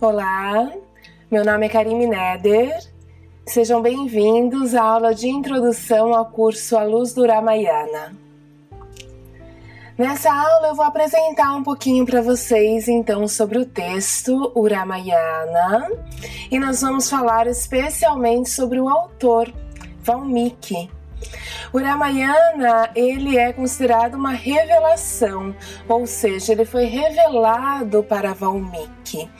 Olá, meu nome é Karime Neder. Sejam bem-vindos à aula de introdução ao curso A Luz do Ramayana. Nessa aula eu vou apresentar um pouquinho para vocês então sobre o texto o Ramayana e nós vamos falar especialmente sobre o autor Valmiki. O Ramayana, ele é considerado uma revelação, ou seja, ele foi revelado para Valmiki,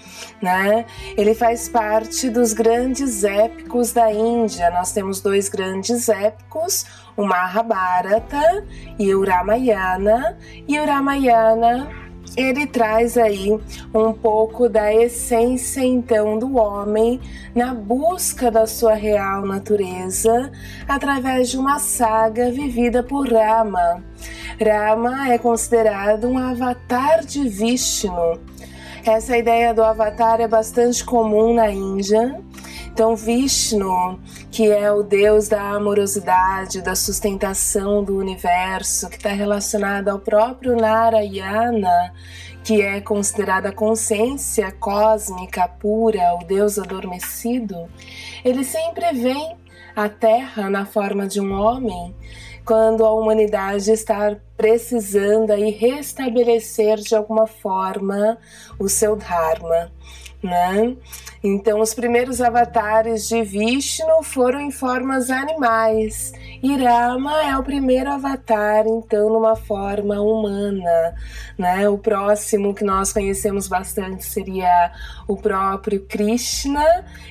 né? Ele faz parte dos grandes épicos da Índia. Nós temos dois grandes épicos, o Mahabharata e o Ramayana, e o Ramayana ele traz aí um pouco da essência então do homem na busca da sua real natureza através de uma saga vivida por Rama. Rama é considerado um avatar de Vishnu. Essa ideia do avatar é bastante comum na Índia. Então, Vishnu, que é o deus da amorosidade, da sustentação do universo, que está relacionado ao próprio Narayana, que é considerada a consciência cósmica pura, o deus adormecido, ele sempre vem à Terra na forma de um homem quando a humanidade está precisando aí restabelecer de alguma forma o seu dharma né? Então, os primeiros avatares de Vishnu foram em formas animais. Irama é o primeiro avatar, então, numa forma humana, né? O próximo que nós conhecemos bastante seria o próprio Krishna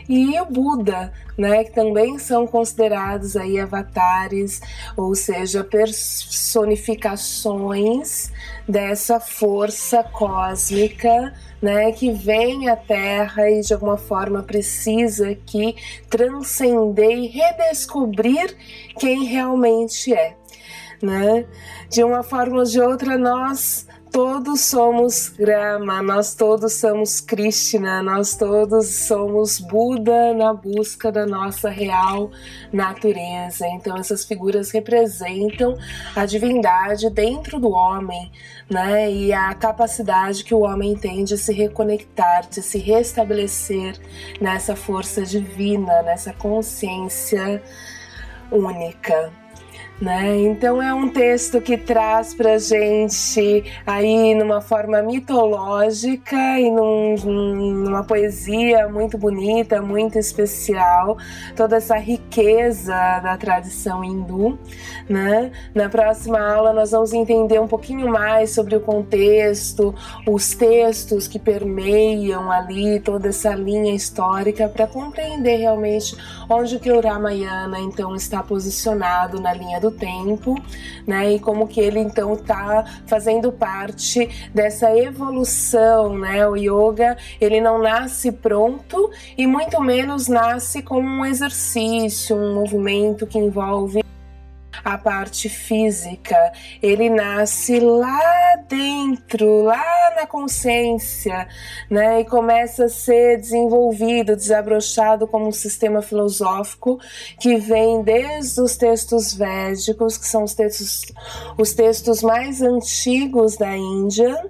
e o Buda, né? Que também são considerados aí avatares, ou seja, personificações dessa força cósmica né, que vem à Terra e de alguma forma precisa que transcender e redescobrir quem realmente é. Né? De uma forma ou de outra, nós todos somos Grama, nós todos somos Krishna, nós todos somos Buda na busca da nossa real natureza. Então essas figuras representam a divindade dentro do homem, né? E a capacidade que o homem tem de se reconectar, de se restabelecer nessa força divina, nessa consciência única. Né? Então é um texto que traz para gente aí numa forma mitológica e num, numa poesia muito bonita, muito especial, toda essa riqueza da tradição hindu. Né? Na próxima aula nós vamos entender um pouquinho mais sobre o contexto, os textos que permeiam ali toda essa linha histórica para compreender realmente onde que o Ramayana então está posicionado na linha do do tempo, né? E como que ele então está fazendo parte dessa evolução, né? O yoga, ele não nasce pronto e muito menos nasce como um exercício, um movimento que envolve a parte física, ele nasce lá dentro, lá na consciência, né? E começa a ser desenvolvido, desabrochado como um sistema filosófico que vem desde os textos védicos, que são os textos, os textos mais antigos da Índia,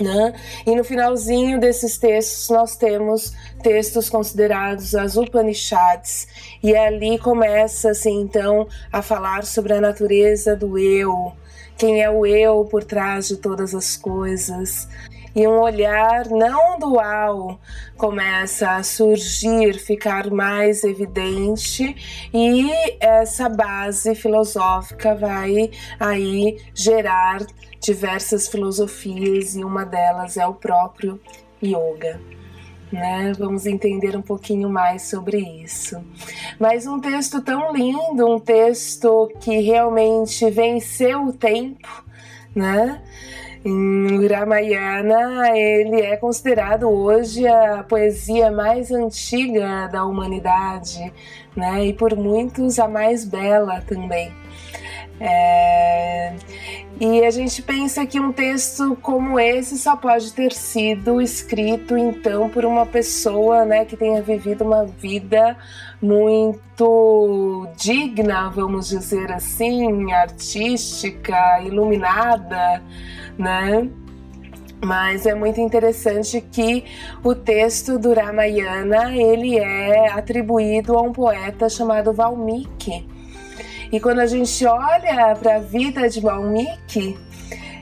né? E no finalzinho desses textos nós temos textos considerados as Upanishads e ali começa assim então a falar sobre a natureza do eu, quem é o eu por trás de todas as coisas. E um olhar não dual começa a surgir, ficar mais evidente, e essa base filosófica vai aí gerar diversas filosofias e uma delas é o próprio yoga. Né? Vamos entender um pouquinho mais sobre isso. Mas um texto tão lindo, um texto que realmente venceu o tempo, né? Em Ramayana, ele é considerado hoje a poesia mais antiga da humanidade, né? E por muitos a mais bela também. É... E a gente pensa que um texto como esse só pode ter sido escrito então por uma pessoa, né, que tenha vivido uma vida muito digna, vamos dizer assim, artística, iluminada, né? Mas é muito interessante que o texto do Ramayana ele é atribuído a um poeta chamado Valmiki. E quando a gente olha para a vida de Valmiki,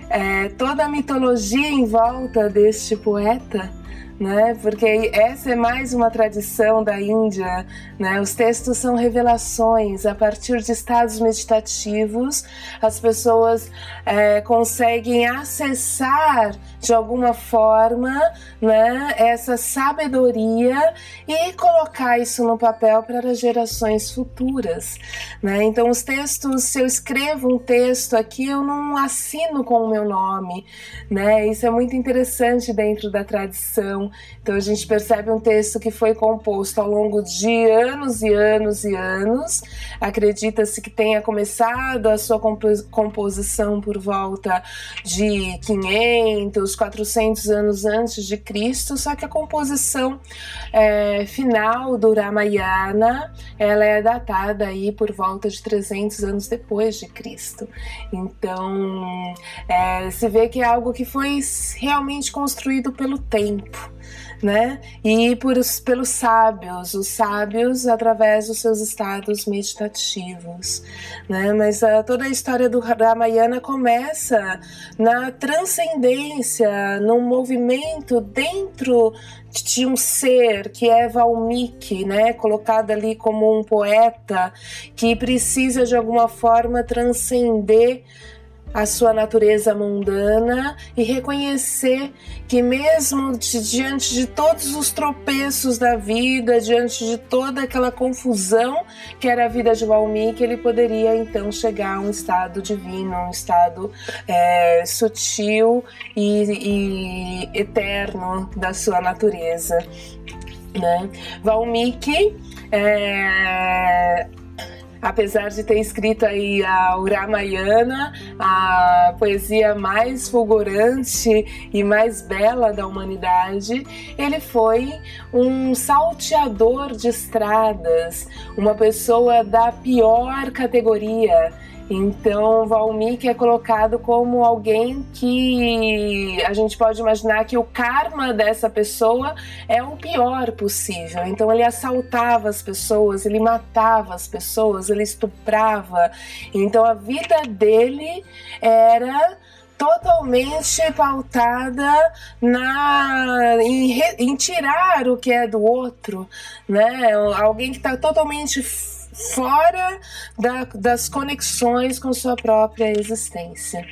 é, toda a mitologia em volta deste poeta né? Porque essa é mais uma tradição da Índia, né? Os textos são revelações a partir de estados meditativos, as pessoas é, conseguem acessar de alguma forma, né? Essa sabedoria e colocar isso no papel para gerações futuras, né? Então os textos, se eu escrevo um texto aqui, eu não assino com o meu nome, né? Isso é muito interessante dentro da tradição então a gente percebe um texto que foi composto ao longo de anos e anos e anos. Acredita-se que tenha começado a sua composição por volta de 500, 400 anos antes de Cristo, só que a composição é, final do Ramayana ela é datada aí por volta de 300 anos depois de Cristo. Então é, se vê que é algo que foi realmente construído pelo tempo né? E por, pelos sábios, os sábios através dos seus estados meditativos, né? Mas a, toda a história do Ramayana começa na transcendência, num movimento dentro de um ser que é Valmiki, né, colocado ali como um poeta que precisa de alguma forma transcender a sua natureza mundana e reconhecer que, mesmo de, diante de todos os tropeços da vida, diante de toda aquela confusão que era a vida de Valmiki, ele poderia então chegar a um estado divino, um estado é, sutil e, e eterno da sua natureza. Né? Valmiki é, apesar de ter escrito aí a Ramayana, a poesia mais fulgurante e mais bela da humanidade, ele foi um salteador de estradas, uma pessoa da pior categoria então, Valmiki é colocado como alguém que a gente pode imaginar que o karma dessa pessoa é o pior possível. Então, ele assaltava as pessoas, ele matava as pessoas, ele estuprava. Então, a vida dele era totalmente pautada na em, em tirar o que é do outro, né? Alguém que está totalmente fora da, das conexões com sua própria existência.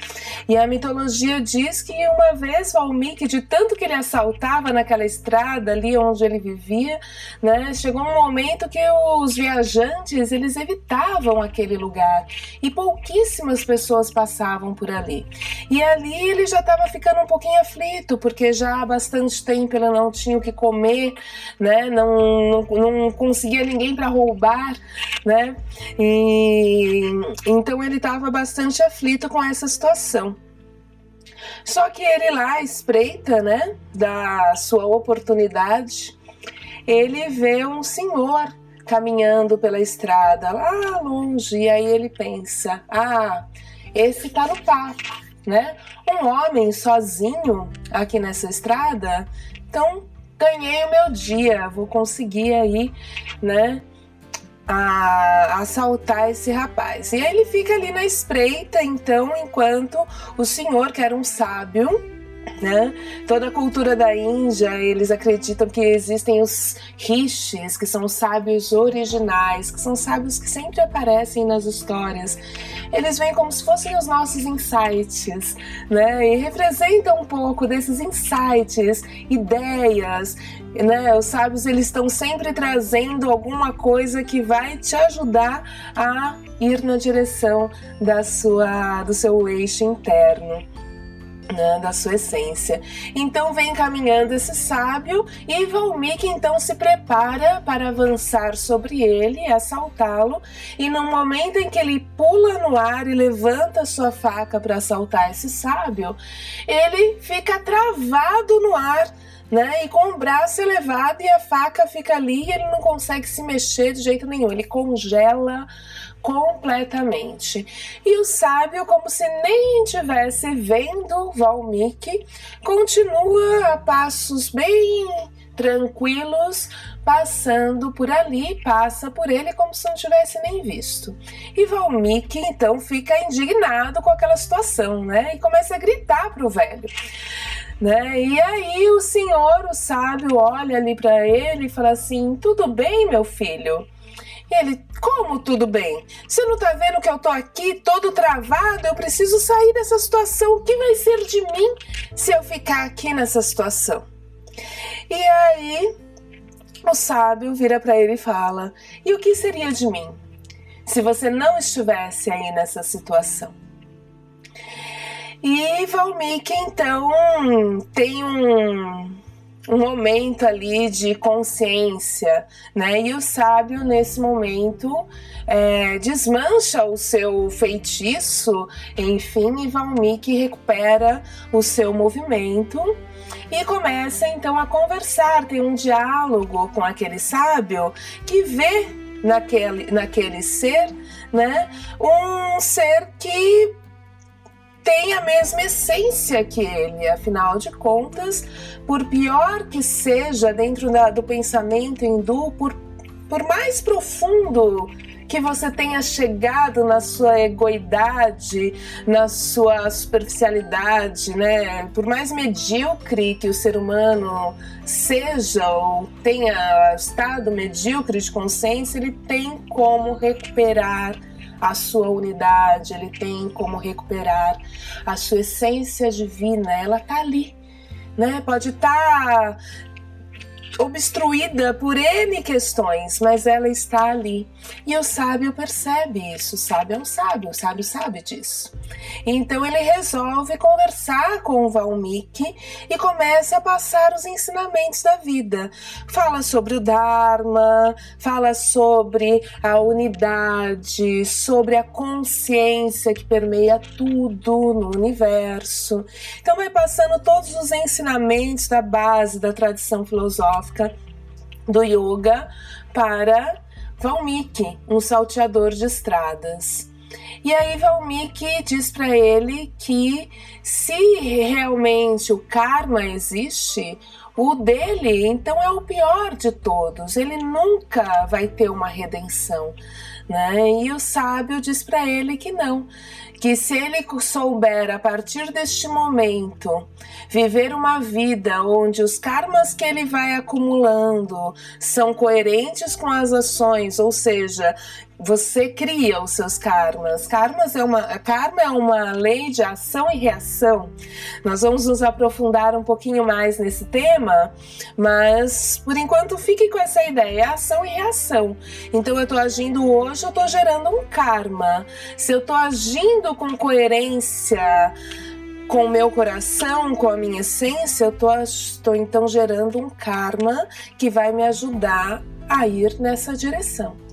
E a mitologia diz que uma vez Valmiki, de tanto que ele assaltava naquela estrada ali onde ele vivia, né, chegou um momento que os viajantes eles evitavam aquele lugar e pouquíssimas pessoas passavam por ali. E ali ele já estava ficando um pouquinho aflito porque já há bastante tempo ele não tinha o que comer, né, não, não, não conseguia ninguém para roubar né? E então ele estava bastante aflito com essa situação. Só que ele lá espreita, né, da sua oportunidade, ele vê um senhor caminhando pela estrada lá longe e aí ele pensa: "Ah, esse no papo, né? Um homem sozinho aqui nessa estrada, então ganhei o meu dia, vou conseguir aí, né, a assaltar esse rapaz. E aí ele fica ali na espreita, então, enquanto o senhor, que era um sábio, né? Toda a cultura da Índia, eles acreditam que existem os rishis, que são os sábios originais, que são sábios que sempre aparecem nas histórias. Eles vêm como se fossem os nossos insights, né? E representam um pouco desses insights, ideias, né? Os sábios eles estão sempre trazendo alguma coisa que vai te ajudar a ir na direção da sua do seu eixo interno né, da sua essência. Então vem caminhando esse sábio e Valmiki então se prepara para avançar sobre ele, assaltá-lo, e no momento em que ele pula no ar e levanta sua faca para assaltar esse sábio, ele fica travado no ar. Né? E com o braço elevado e a faca fica ali e ele não consegue se mexer de jeito nenhum. Ele congela completamente. E o sábio, como se nem tivesse vendo Valmiki, continua a passos bem tranquilos, passando por ali, passa por ele como se não tivesse nem visto. E Valmiki então fica indignado com aquela situação, né? E começa a gritar para o velho. Né? E aí o senhor, o sábio, olha ali para ele e fala assim: Tudo bem, meu filho? E ele, como tudo bem? Você não tá vendo que eu tô aqui todo travado? Eu preciso sair dessa situação. O que vai ser de mim se eu ficar aqui nessa situação? E aí o sábio vira para ele e fala: E o que seria de mim se você não estivesse aí nessa situação? E Valmiki então tem um, um momento ali de consciência, né? E o sábio nesse momento é, desmancha o seu feitiço, enfim, e Valmiki recupera o seu movimento e começa então a conversar, tem um diálogo com aquele sábio que vê naquele, naquele ser, né, um ser que tem a mesma essência que ele, afinal de contas, por pior que seja dentro da, do pensamento hindu, por, por mais profundo que você tenha chegado na sua egoidade, na sua superficialidade, né? Por mais medíocre que o ser humano seja ou tenha estado medíocre de consciência, ele tem como recuperar a sua unidade, ele tem como recuperar a sua essência divina, ela tá ali. Né? Pode estar tá obstruída por N questões, mas ela está ali. E o sábio percebe isso, o sábio é um sábio, o sábio sabe disso. Então ele resolve conversar com o Valmiki e começa a passar os ensinamentos da vida. Fala sobre o Dharma, fala sobre a unidade, sobre a consciência que permeia tudo no universo. Então vai passando todos os ensinamentos da base da tradição filosófica do yoga para Valmiki, um salteador de estradas. E aí Valmiki diz para ele que se realmente o karma existe, o dele então é o pior de todos. Ele nunca vai ter uma redenção, né? E o sábio diz para ele que não, que se ele souber a partir deste momento viver uma vida onde os karmas que ele vai acumulando são coerentes com as ações, ou seja, você cria os seus karmas. Karmas é uma, karma é uma lei de ação e reação. Nós vamos nos aprofundar um pouquinho mais nesse tema, mas por enquanto fique com essa ideia, é ação e reação. Então eu estou agindo hoje, eu estou gerando um karma. Se eu estou agindo com coerência, com o meu coração, com a minha essência, eu estou então gerando um karma que vai me ajudar a ir nessa direção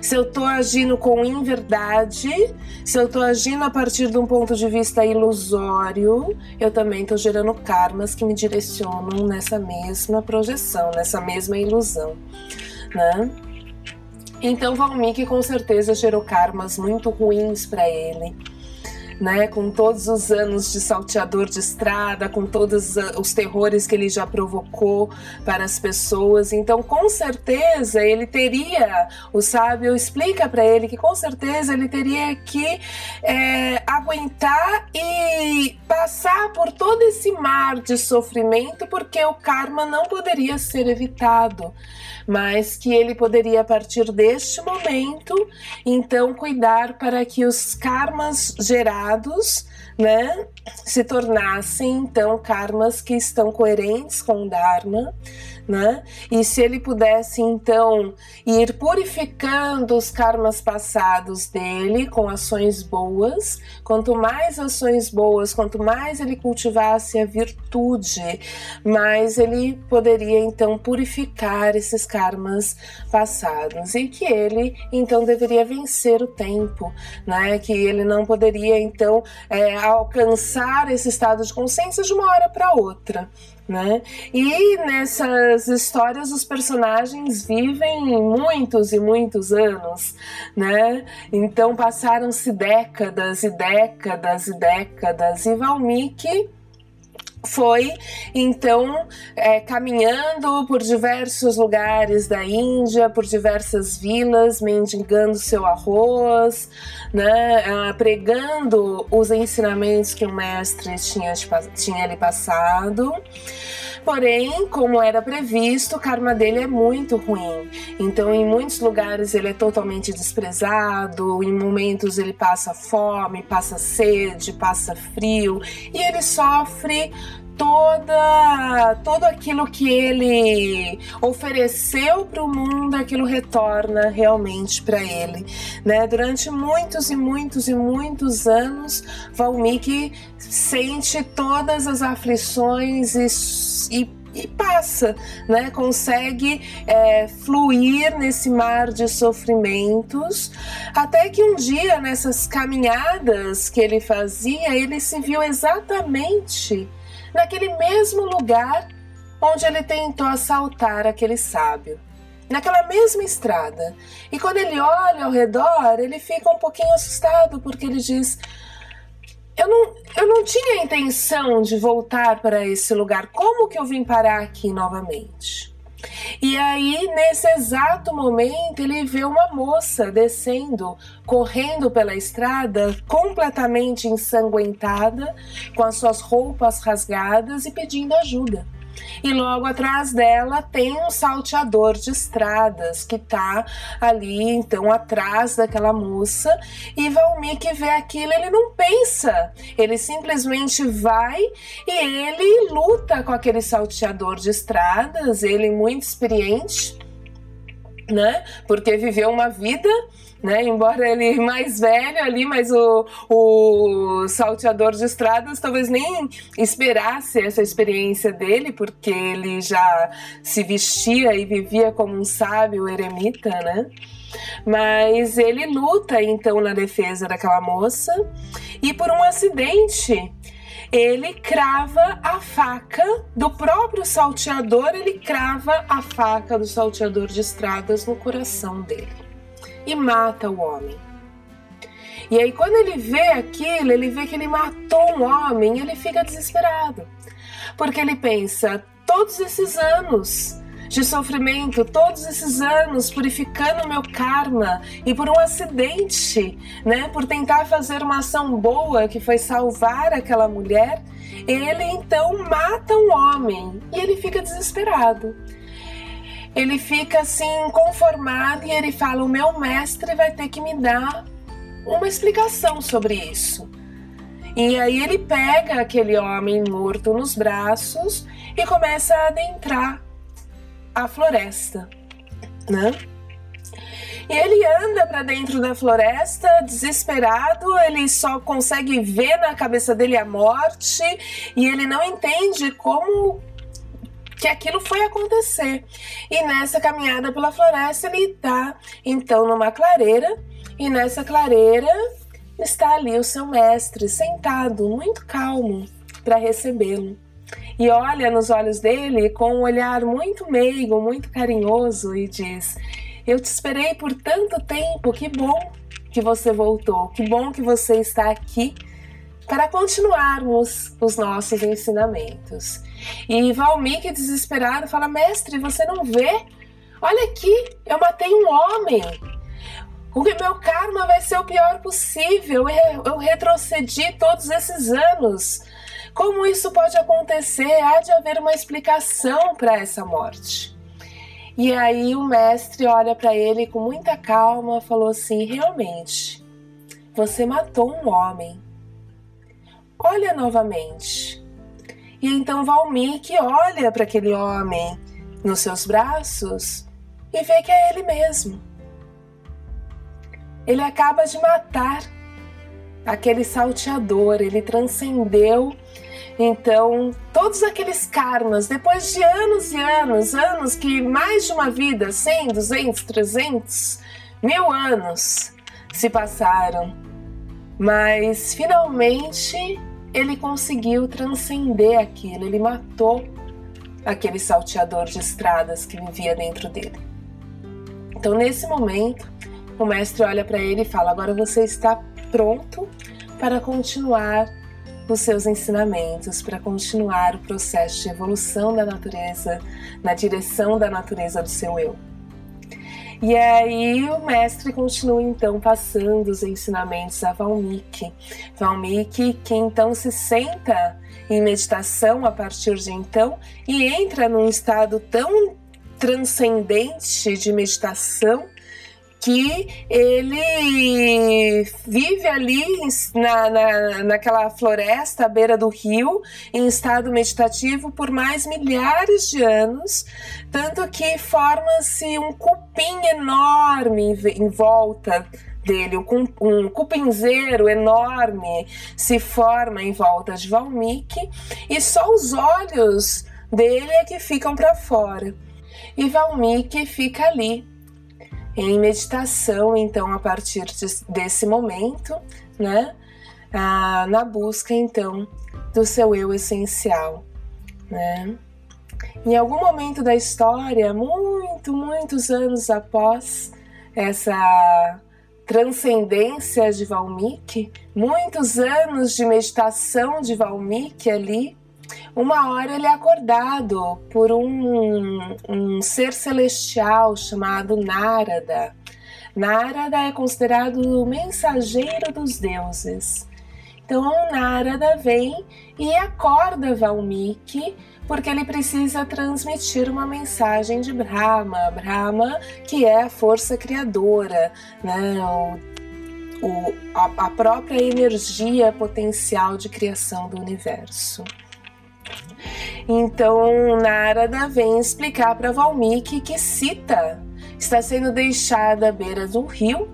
se eu estou agindo com inverdade, se eu estou agindo a partir de um ponto de vista ilusório, eu também estou gerando karmas que me direcionam nessa mesma projeção, nessa mesma ilusão, né? Então Valmiki com certeza gerou karmas muito ruins para ele né, com todos os anos de salteador de estrada, com todos os terrores que ele já provocou para as pessoas. Então, com certeza, ele teria, o sábio explica para ele que com certeza ele teria que é, aguentar e passar por todo esse mar de sofrimento, porque o karma não poderia ser evitado mas que ele poderia, a partir deste momento, então cuidar para que os karmas gerados né, se tornassem então karmas que estão coerentes com o Dharma, né? E se ele pudesse então ir purificando os karmas passados dele com ações boas, quanto mais ações boas, quanto mais ele cultivasse a virtude, mais ele poderia então purificar esses karmas passados e que ele então deveria vencer o tempo, né? Que ele não poderia então é, alcançar esse estado de consciência de uma hora para outra. Né? E nessas histórias os personagens vivem muitos e muitos anos, né? Então passaram-se décadas e décadas e décadas e Valmiki foi então é, caminhando por diversos lugares da Índia, por diversas vilas, mendigando seu arroz, né, ah, pregando os ensinamentos que o mestre tinha, tinha lhe passado. Porém, como era previsto, o karma dele é muito ruim. Então, em muitos lugares ele é totalmente desprezado, em momentos ele passa fome, passa sede, passa frio e ele sofre toda todo aquilo que ele ofereceu para o mundo, aquilo retorna realmente para ele, né? Durante muitos e muitos e muitos anos, Valmiki sente todas as aflições e, e e passa, né? Consegue é, fluir nesse mar de sofrimentos, até que um dia nessas caminhadas que ele fazia, ele se viu exatamente naquele mesmo lugar onde ele tentou assaltar aquele sábio. Naquela mesma estrada. E quando ele olha ao redor, ele fica um pouquinho assustado, porque ele diz: eu não, eu não tinha intenção de voltar para esse lugar. Como que eu vim parar aqui novamente? E aí, nesse exato momento, ele vê uma moça descendo, correndo pela estrada, completamente ensanguentada, com as suas roupas rasgadas e pedindo ajuda. E logo atrás dela tem um salteador de estradas que tá ali, então, atrás daquela moça. E Valmik vê aquilo, ele não pensa, ele simplesmente vai e ele luta com aquele salteador de estradas, ele muito experiente, né? Porque viveu uma vida né? Embora ele mais velho ali, mas o, o salteador de estradas talvez nem esperasse essa experiência dele, porque ele já se vestia e vivia como um sábio eremita, né? Mas ele luta então na defesa daquela moça e por um acidente ele crava a faca do próprio salteador, ele crava a faca do salteador de estradas no coração dele e mata o homem. E aí, quando ele vê aquilo, ele vê que ele matou um homem, ele fica desesperado. Porque ele pensa: todos esses anos de sofrimento, todos esses anos purificando meu karma e por um acidente, né, por tentar fazer uma ação boa que foi salvar aquela mulher, ele então mata um homem e ele fica desesperado ele fica assim conformado e ele fala: o meu mestre vai ter que me dar uma explicação sobre isso. E aí ele pega aquele homem morto nos braços e começa a adentrar a floresta, né? E ele anda para dentro da floresta, desesperado, ele só consegue ver na cabeça dele a morte e ele não entende como que aquilo foi acontecer. E nessa caminhada pela floresta, ele está então numa clareira, e nessa clareira está ali o seu mestre, sentado, muito calmo, para recebê-lo. E olha nos olhos dele com um olhar muito meigo, muito carinhoso, e diz: Eu te esperei por tanto tempo, que bom que você voltou, que bom que você está aqui para continuarmos os nossos ensinamentos. E Valmik, desesperado, fala: Mestre, você não vê? Olha aqui, eu matei um homem. O meu karma vai ser o pior possível. Eu retrocedi todos esses anos. Como isso pode acontecer? Há de haver uma explicação para essa morte. E aí o mestre olha para ele com muita calma, falou assim: realmente, você matou um homem olha novamente. E então Valmik olha para aquele homem nos seus braços e vê que é ele mesmo. Ele acaba de matar aquele salteador, ele transcendeu então todos aqueles karmas, depois de anos e anos, anos que mais de uma vida, 100, 200, 300, mil anos se passaram Mas finalmente ele conseguiu transcender aquilo, ele matou aquele salteador de estradas que vivia dentro dele. Então, nesse momento, o mestre olha para ele e fala: Agora você está pronto para continuar os seus ensinamentos, para continuar o processo de evolução da natureza na direção da natureza do seu eu. E aí o mestre continua então passando os ensinamentos a Valmiki. Valmiki que então se senta em meditação a partir de então e entra num estado tão transcendente de meditação que ele vive ali na, na, naquela floresta à beira do rio, em estado meditativo, por mais milhares de anos, tanto que forma-se um cupim enorme em volta dele, um cupinzeiro enorme se forma em volta de Valmiki e só os olhos dele é que ficam para fora. E Valmiki fica ali em meditação, então, a partir de, desse momento, né, ah, na busca, então, do seu eu essencial, né. Em algum momento da história, muito, muitos anos após essa transcendência de Valmiki, muitos anos de meditação de Valmiki ali, uma hora ele é acordado por um, um ser celestial chamado Narada. Narada é considerado o mensageiro dos deuses. Então Narada vem e acorda Valmiki porque ele precisa transmitir uma mensagem de Brahma, Brahma que é a força criadora, né? o, o, a, a própria energia potencial de criação do universo. Então Narada vem explicar para Valmiki que Sita está sendo deixada à beira de um rio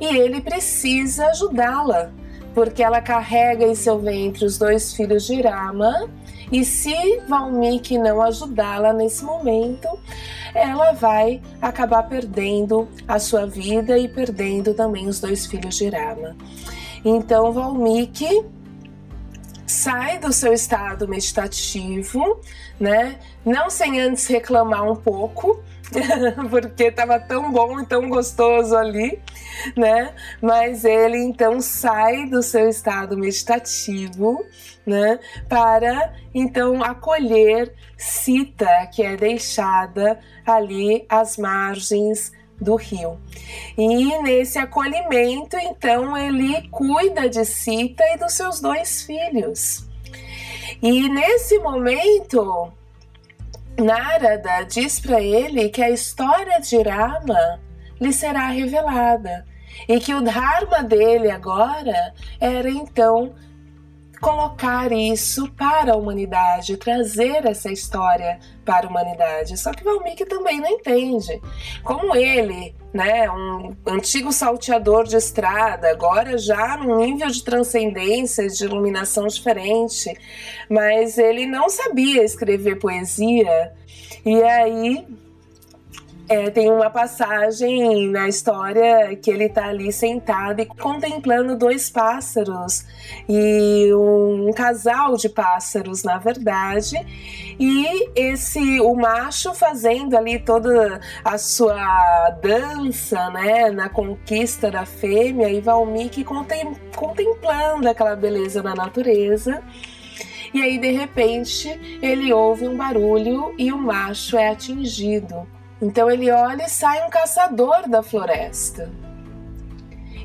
e ele precisa ajudá-la, porque ela carrega em seu ventre os dois filhos de Rama e se Valmiki não ajudá-la nesse momento, ela vai acabar perdendo a sua vida e perdendo também os dois filhos de Rama. Então Valmiki sai do seu estado meditativo, né? Não sem antes reclamar um pouco, porque estava tão bom e tão gostoso ali, né? Mas ele então sai do seu estado meditativo, né? Para então acolher Sita, que é deixada ali às margens do rio. E nesse acolhimento, então, ele cuida de Sita e dos seus dois filhos. E nesse momento, Narada diz para ele que a história de Rama lhe será revelada e que o dharma dele agora era então colocar isso para a humanidade, trazer essa história para a humanidade. Só que Valmiki também não entende. Como ele, né, um antigo salteador de estrada, agora já num nível de transcendência, de iluminação diferente, mas ele não sabia escrever poesia. E aí é, tem uma passagem na história que ele está ali sentado e contemplando dois pássaros e um casal de pássaros, na verdade, e esse o macho fazendo ali toda a sua dança, né, na conquista da fêmea e Valmiki contemplando aquela beleza da natureza. E aí, de repente, ele ouve um barulho e o macho é atingido. Então ele olha e sai um caçador da floresta.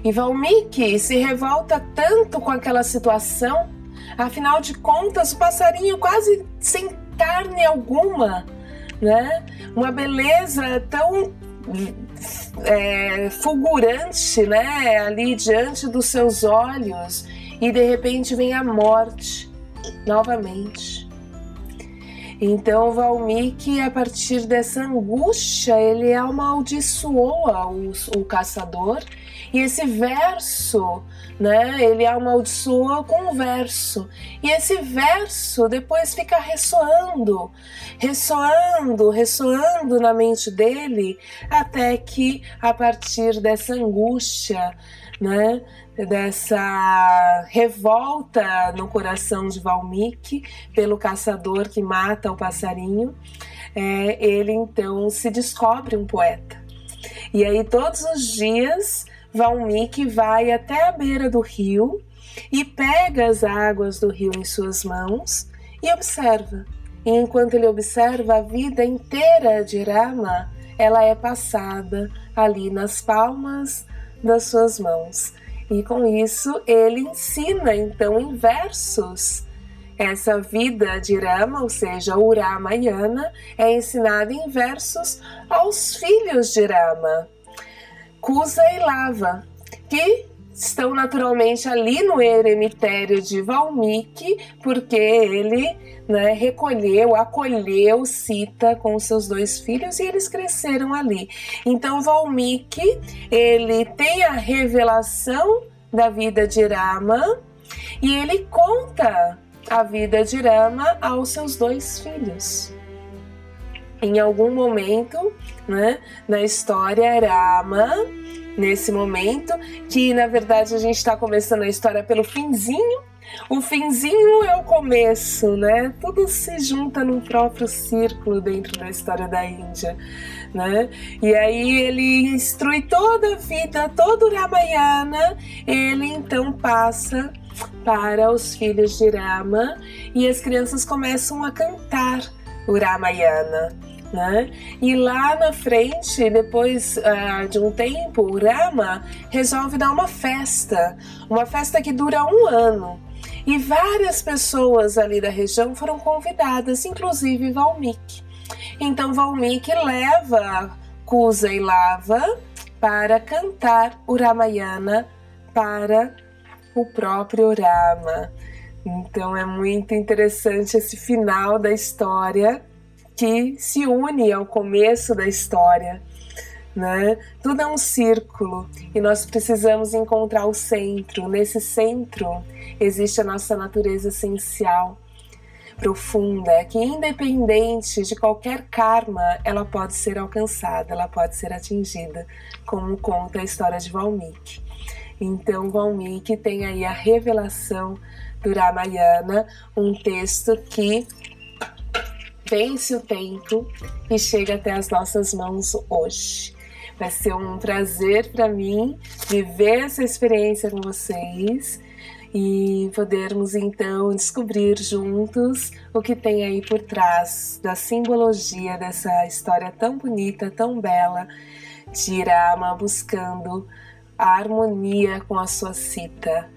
E Valmiki se revolta tanto com aquela situação, afinal de contas, o passarinho quase sem carne alguma, né? Uma beleza tão é, fulgurante, né? Ali diante dos seus olhos, e de repente vem a morte novamente. Então Valmiki, a partir dessa angústia, ele amaldiçoa o, o caçador e esse verso, né? Ele amaldiçoa com um verso. E esse verso depois fica ressoando, ressoando, ressoando na mente dele, até que a partir dessa angústia, né, dessa revolta no coração de Valmiki pelo caçador que mata o passarinho, é, ele então se descobre um poeta. E aí todos os dias Valmiki vai até a beira do rio e pega as águas do rio em suas mãos e observa. E enquanto ele observa a vida inteira de Rama, ela é passada ali nas palmas das suas mãos. E com isso ele ensina então em versos essa vida de Rama, ou seja, o Ramayana, é ensinada em versos aos filhos de Rama, Kusa e Lava, que estão naturalmente ali no eremitério de Valmiki, porque ele né, recolheu, acolheu Sita com seus dois filhos e eles cresceram ali. Então Valmiki, ele tem a revelação da vida de Rama e ele conta a vida de Rama aos seus dois filhos. Em algum momento né, na história, Rama nesse momento, que na verdade a gente está começando a história pelo finzinho. O finzinho é o começo, né? Tudo se junta num próprio círculo dentro da história da Índia, né? E aí ele instrui toda a vida, todo o Ramayana, ele então passa para os filhos de Rama e as crianças começam a cantar o Ramayana. Né? E lá na frente, depois uh, de um tempo, o Rama resolve dar uma festa, uma festa que dura um ano. E várias pessoas ali da região foram convidadas, inclusive Valmiki. Então Valmiki leva Kusa e Lava para cantar o Ramayana para o próprio Rama. Então é muito interessante esse final da história que se une ao começo da história. Né? Tudo é um círculo e nós precisamos encontrar o centro. Nesse centro existe a nossa natureza essencial, profunda, que independente de qualquer karma, ela pode ser alcançada, ela pode ser atingida, como conta a história de Valmiki. Então, Valmiki tem aí a revelação do Ramayana, um texto que vence o tempo e chega até as nossas mãos hoje. Vai ser um prazer para mim viver essa experiência com vocês e podermos então descobrir juntos o que tem aí por trás da simbologia dessa história tão bonita, tão bela de Rama buscando a harmonia com a sua cita.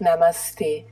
Namastê.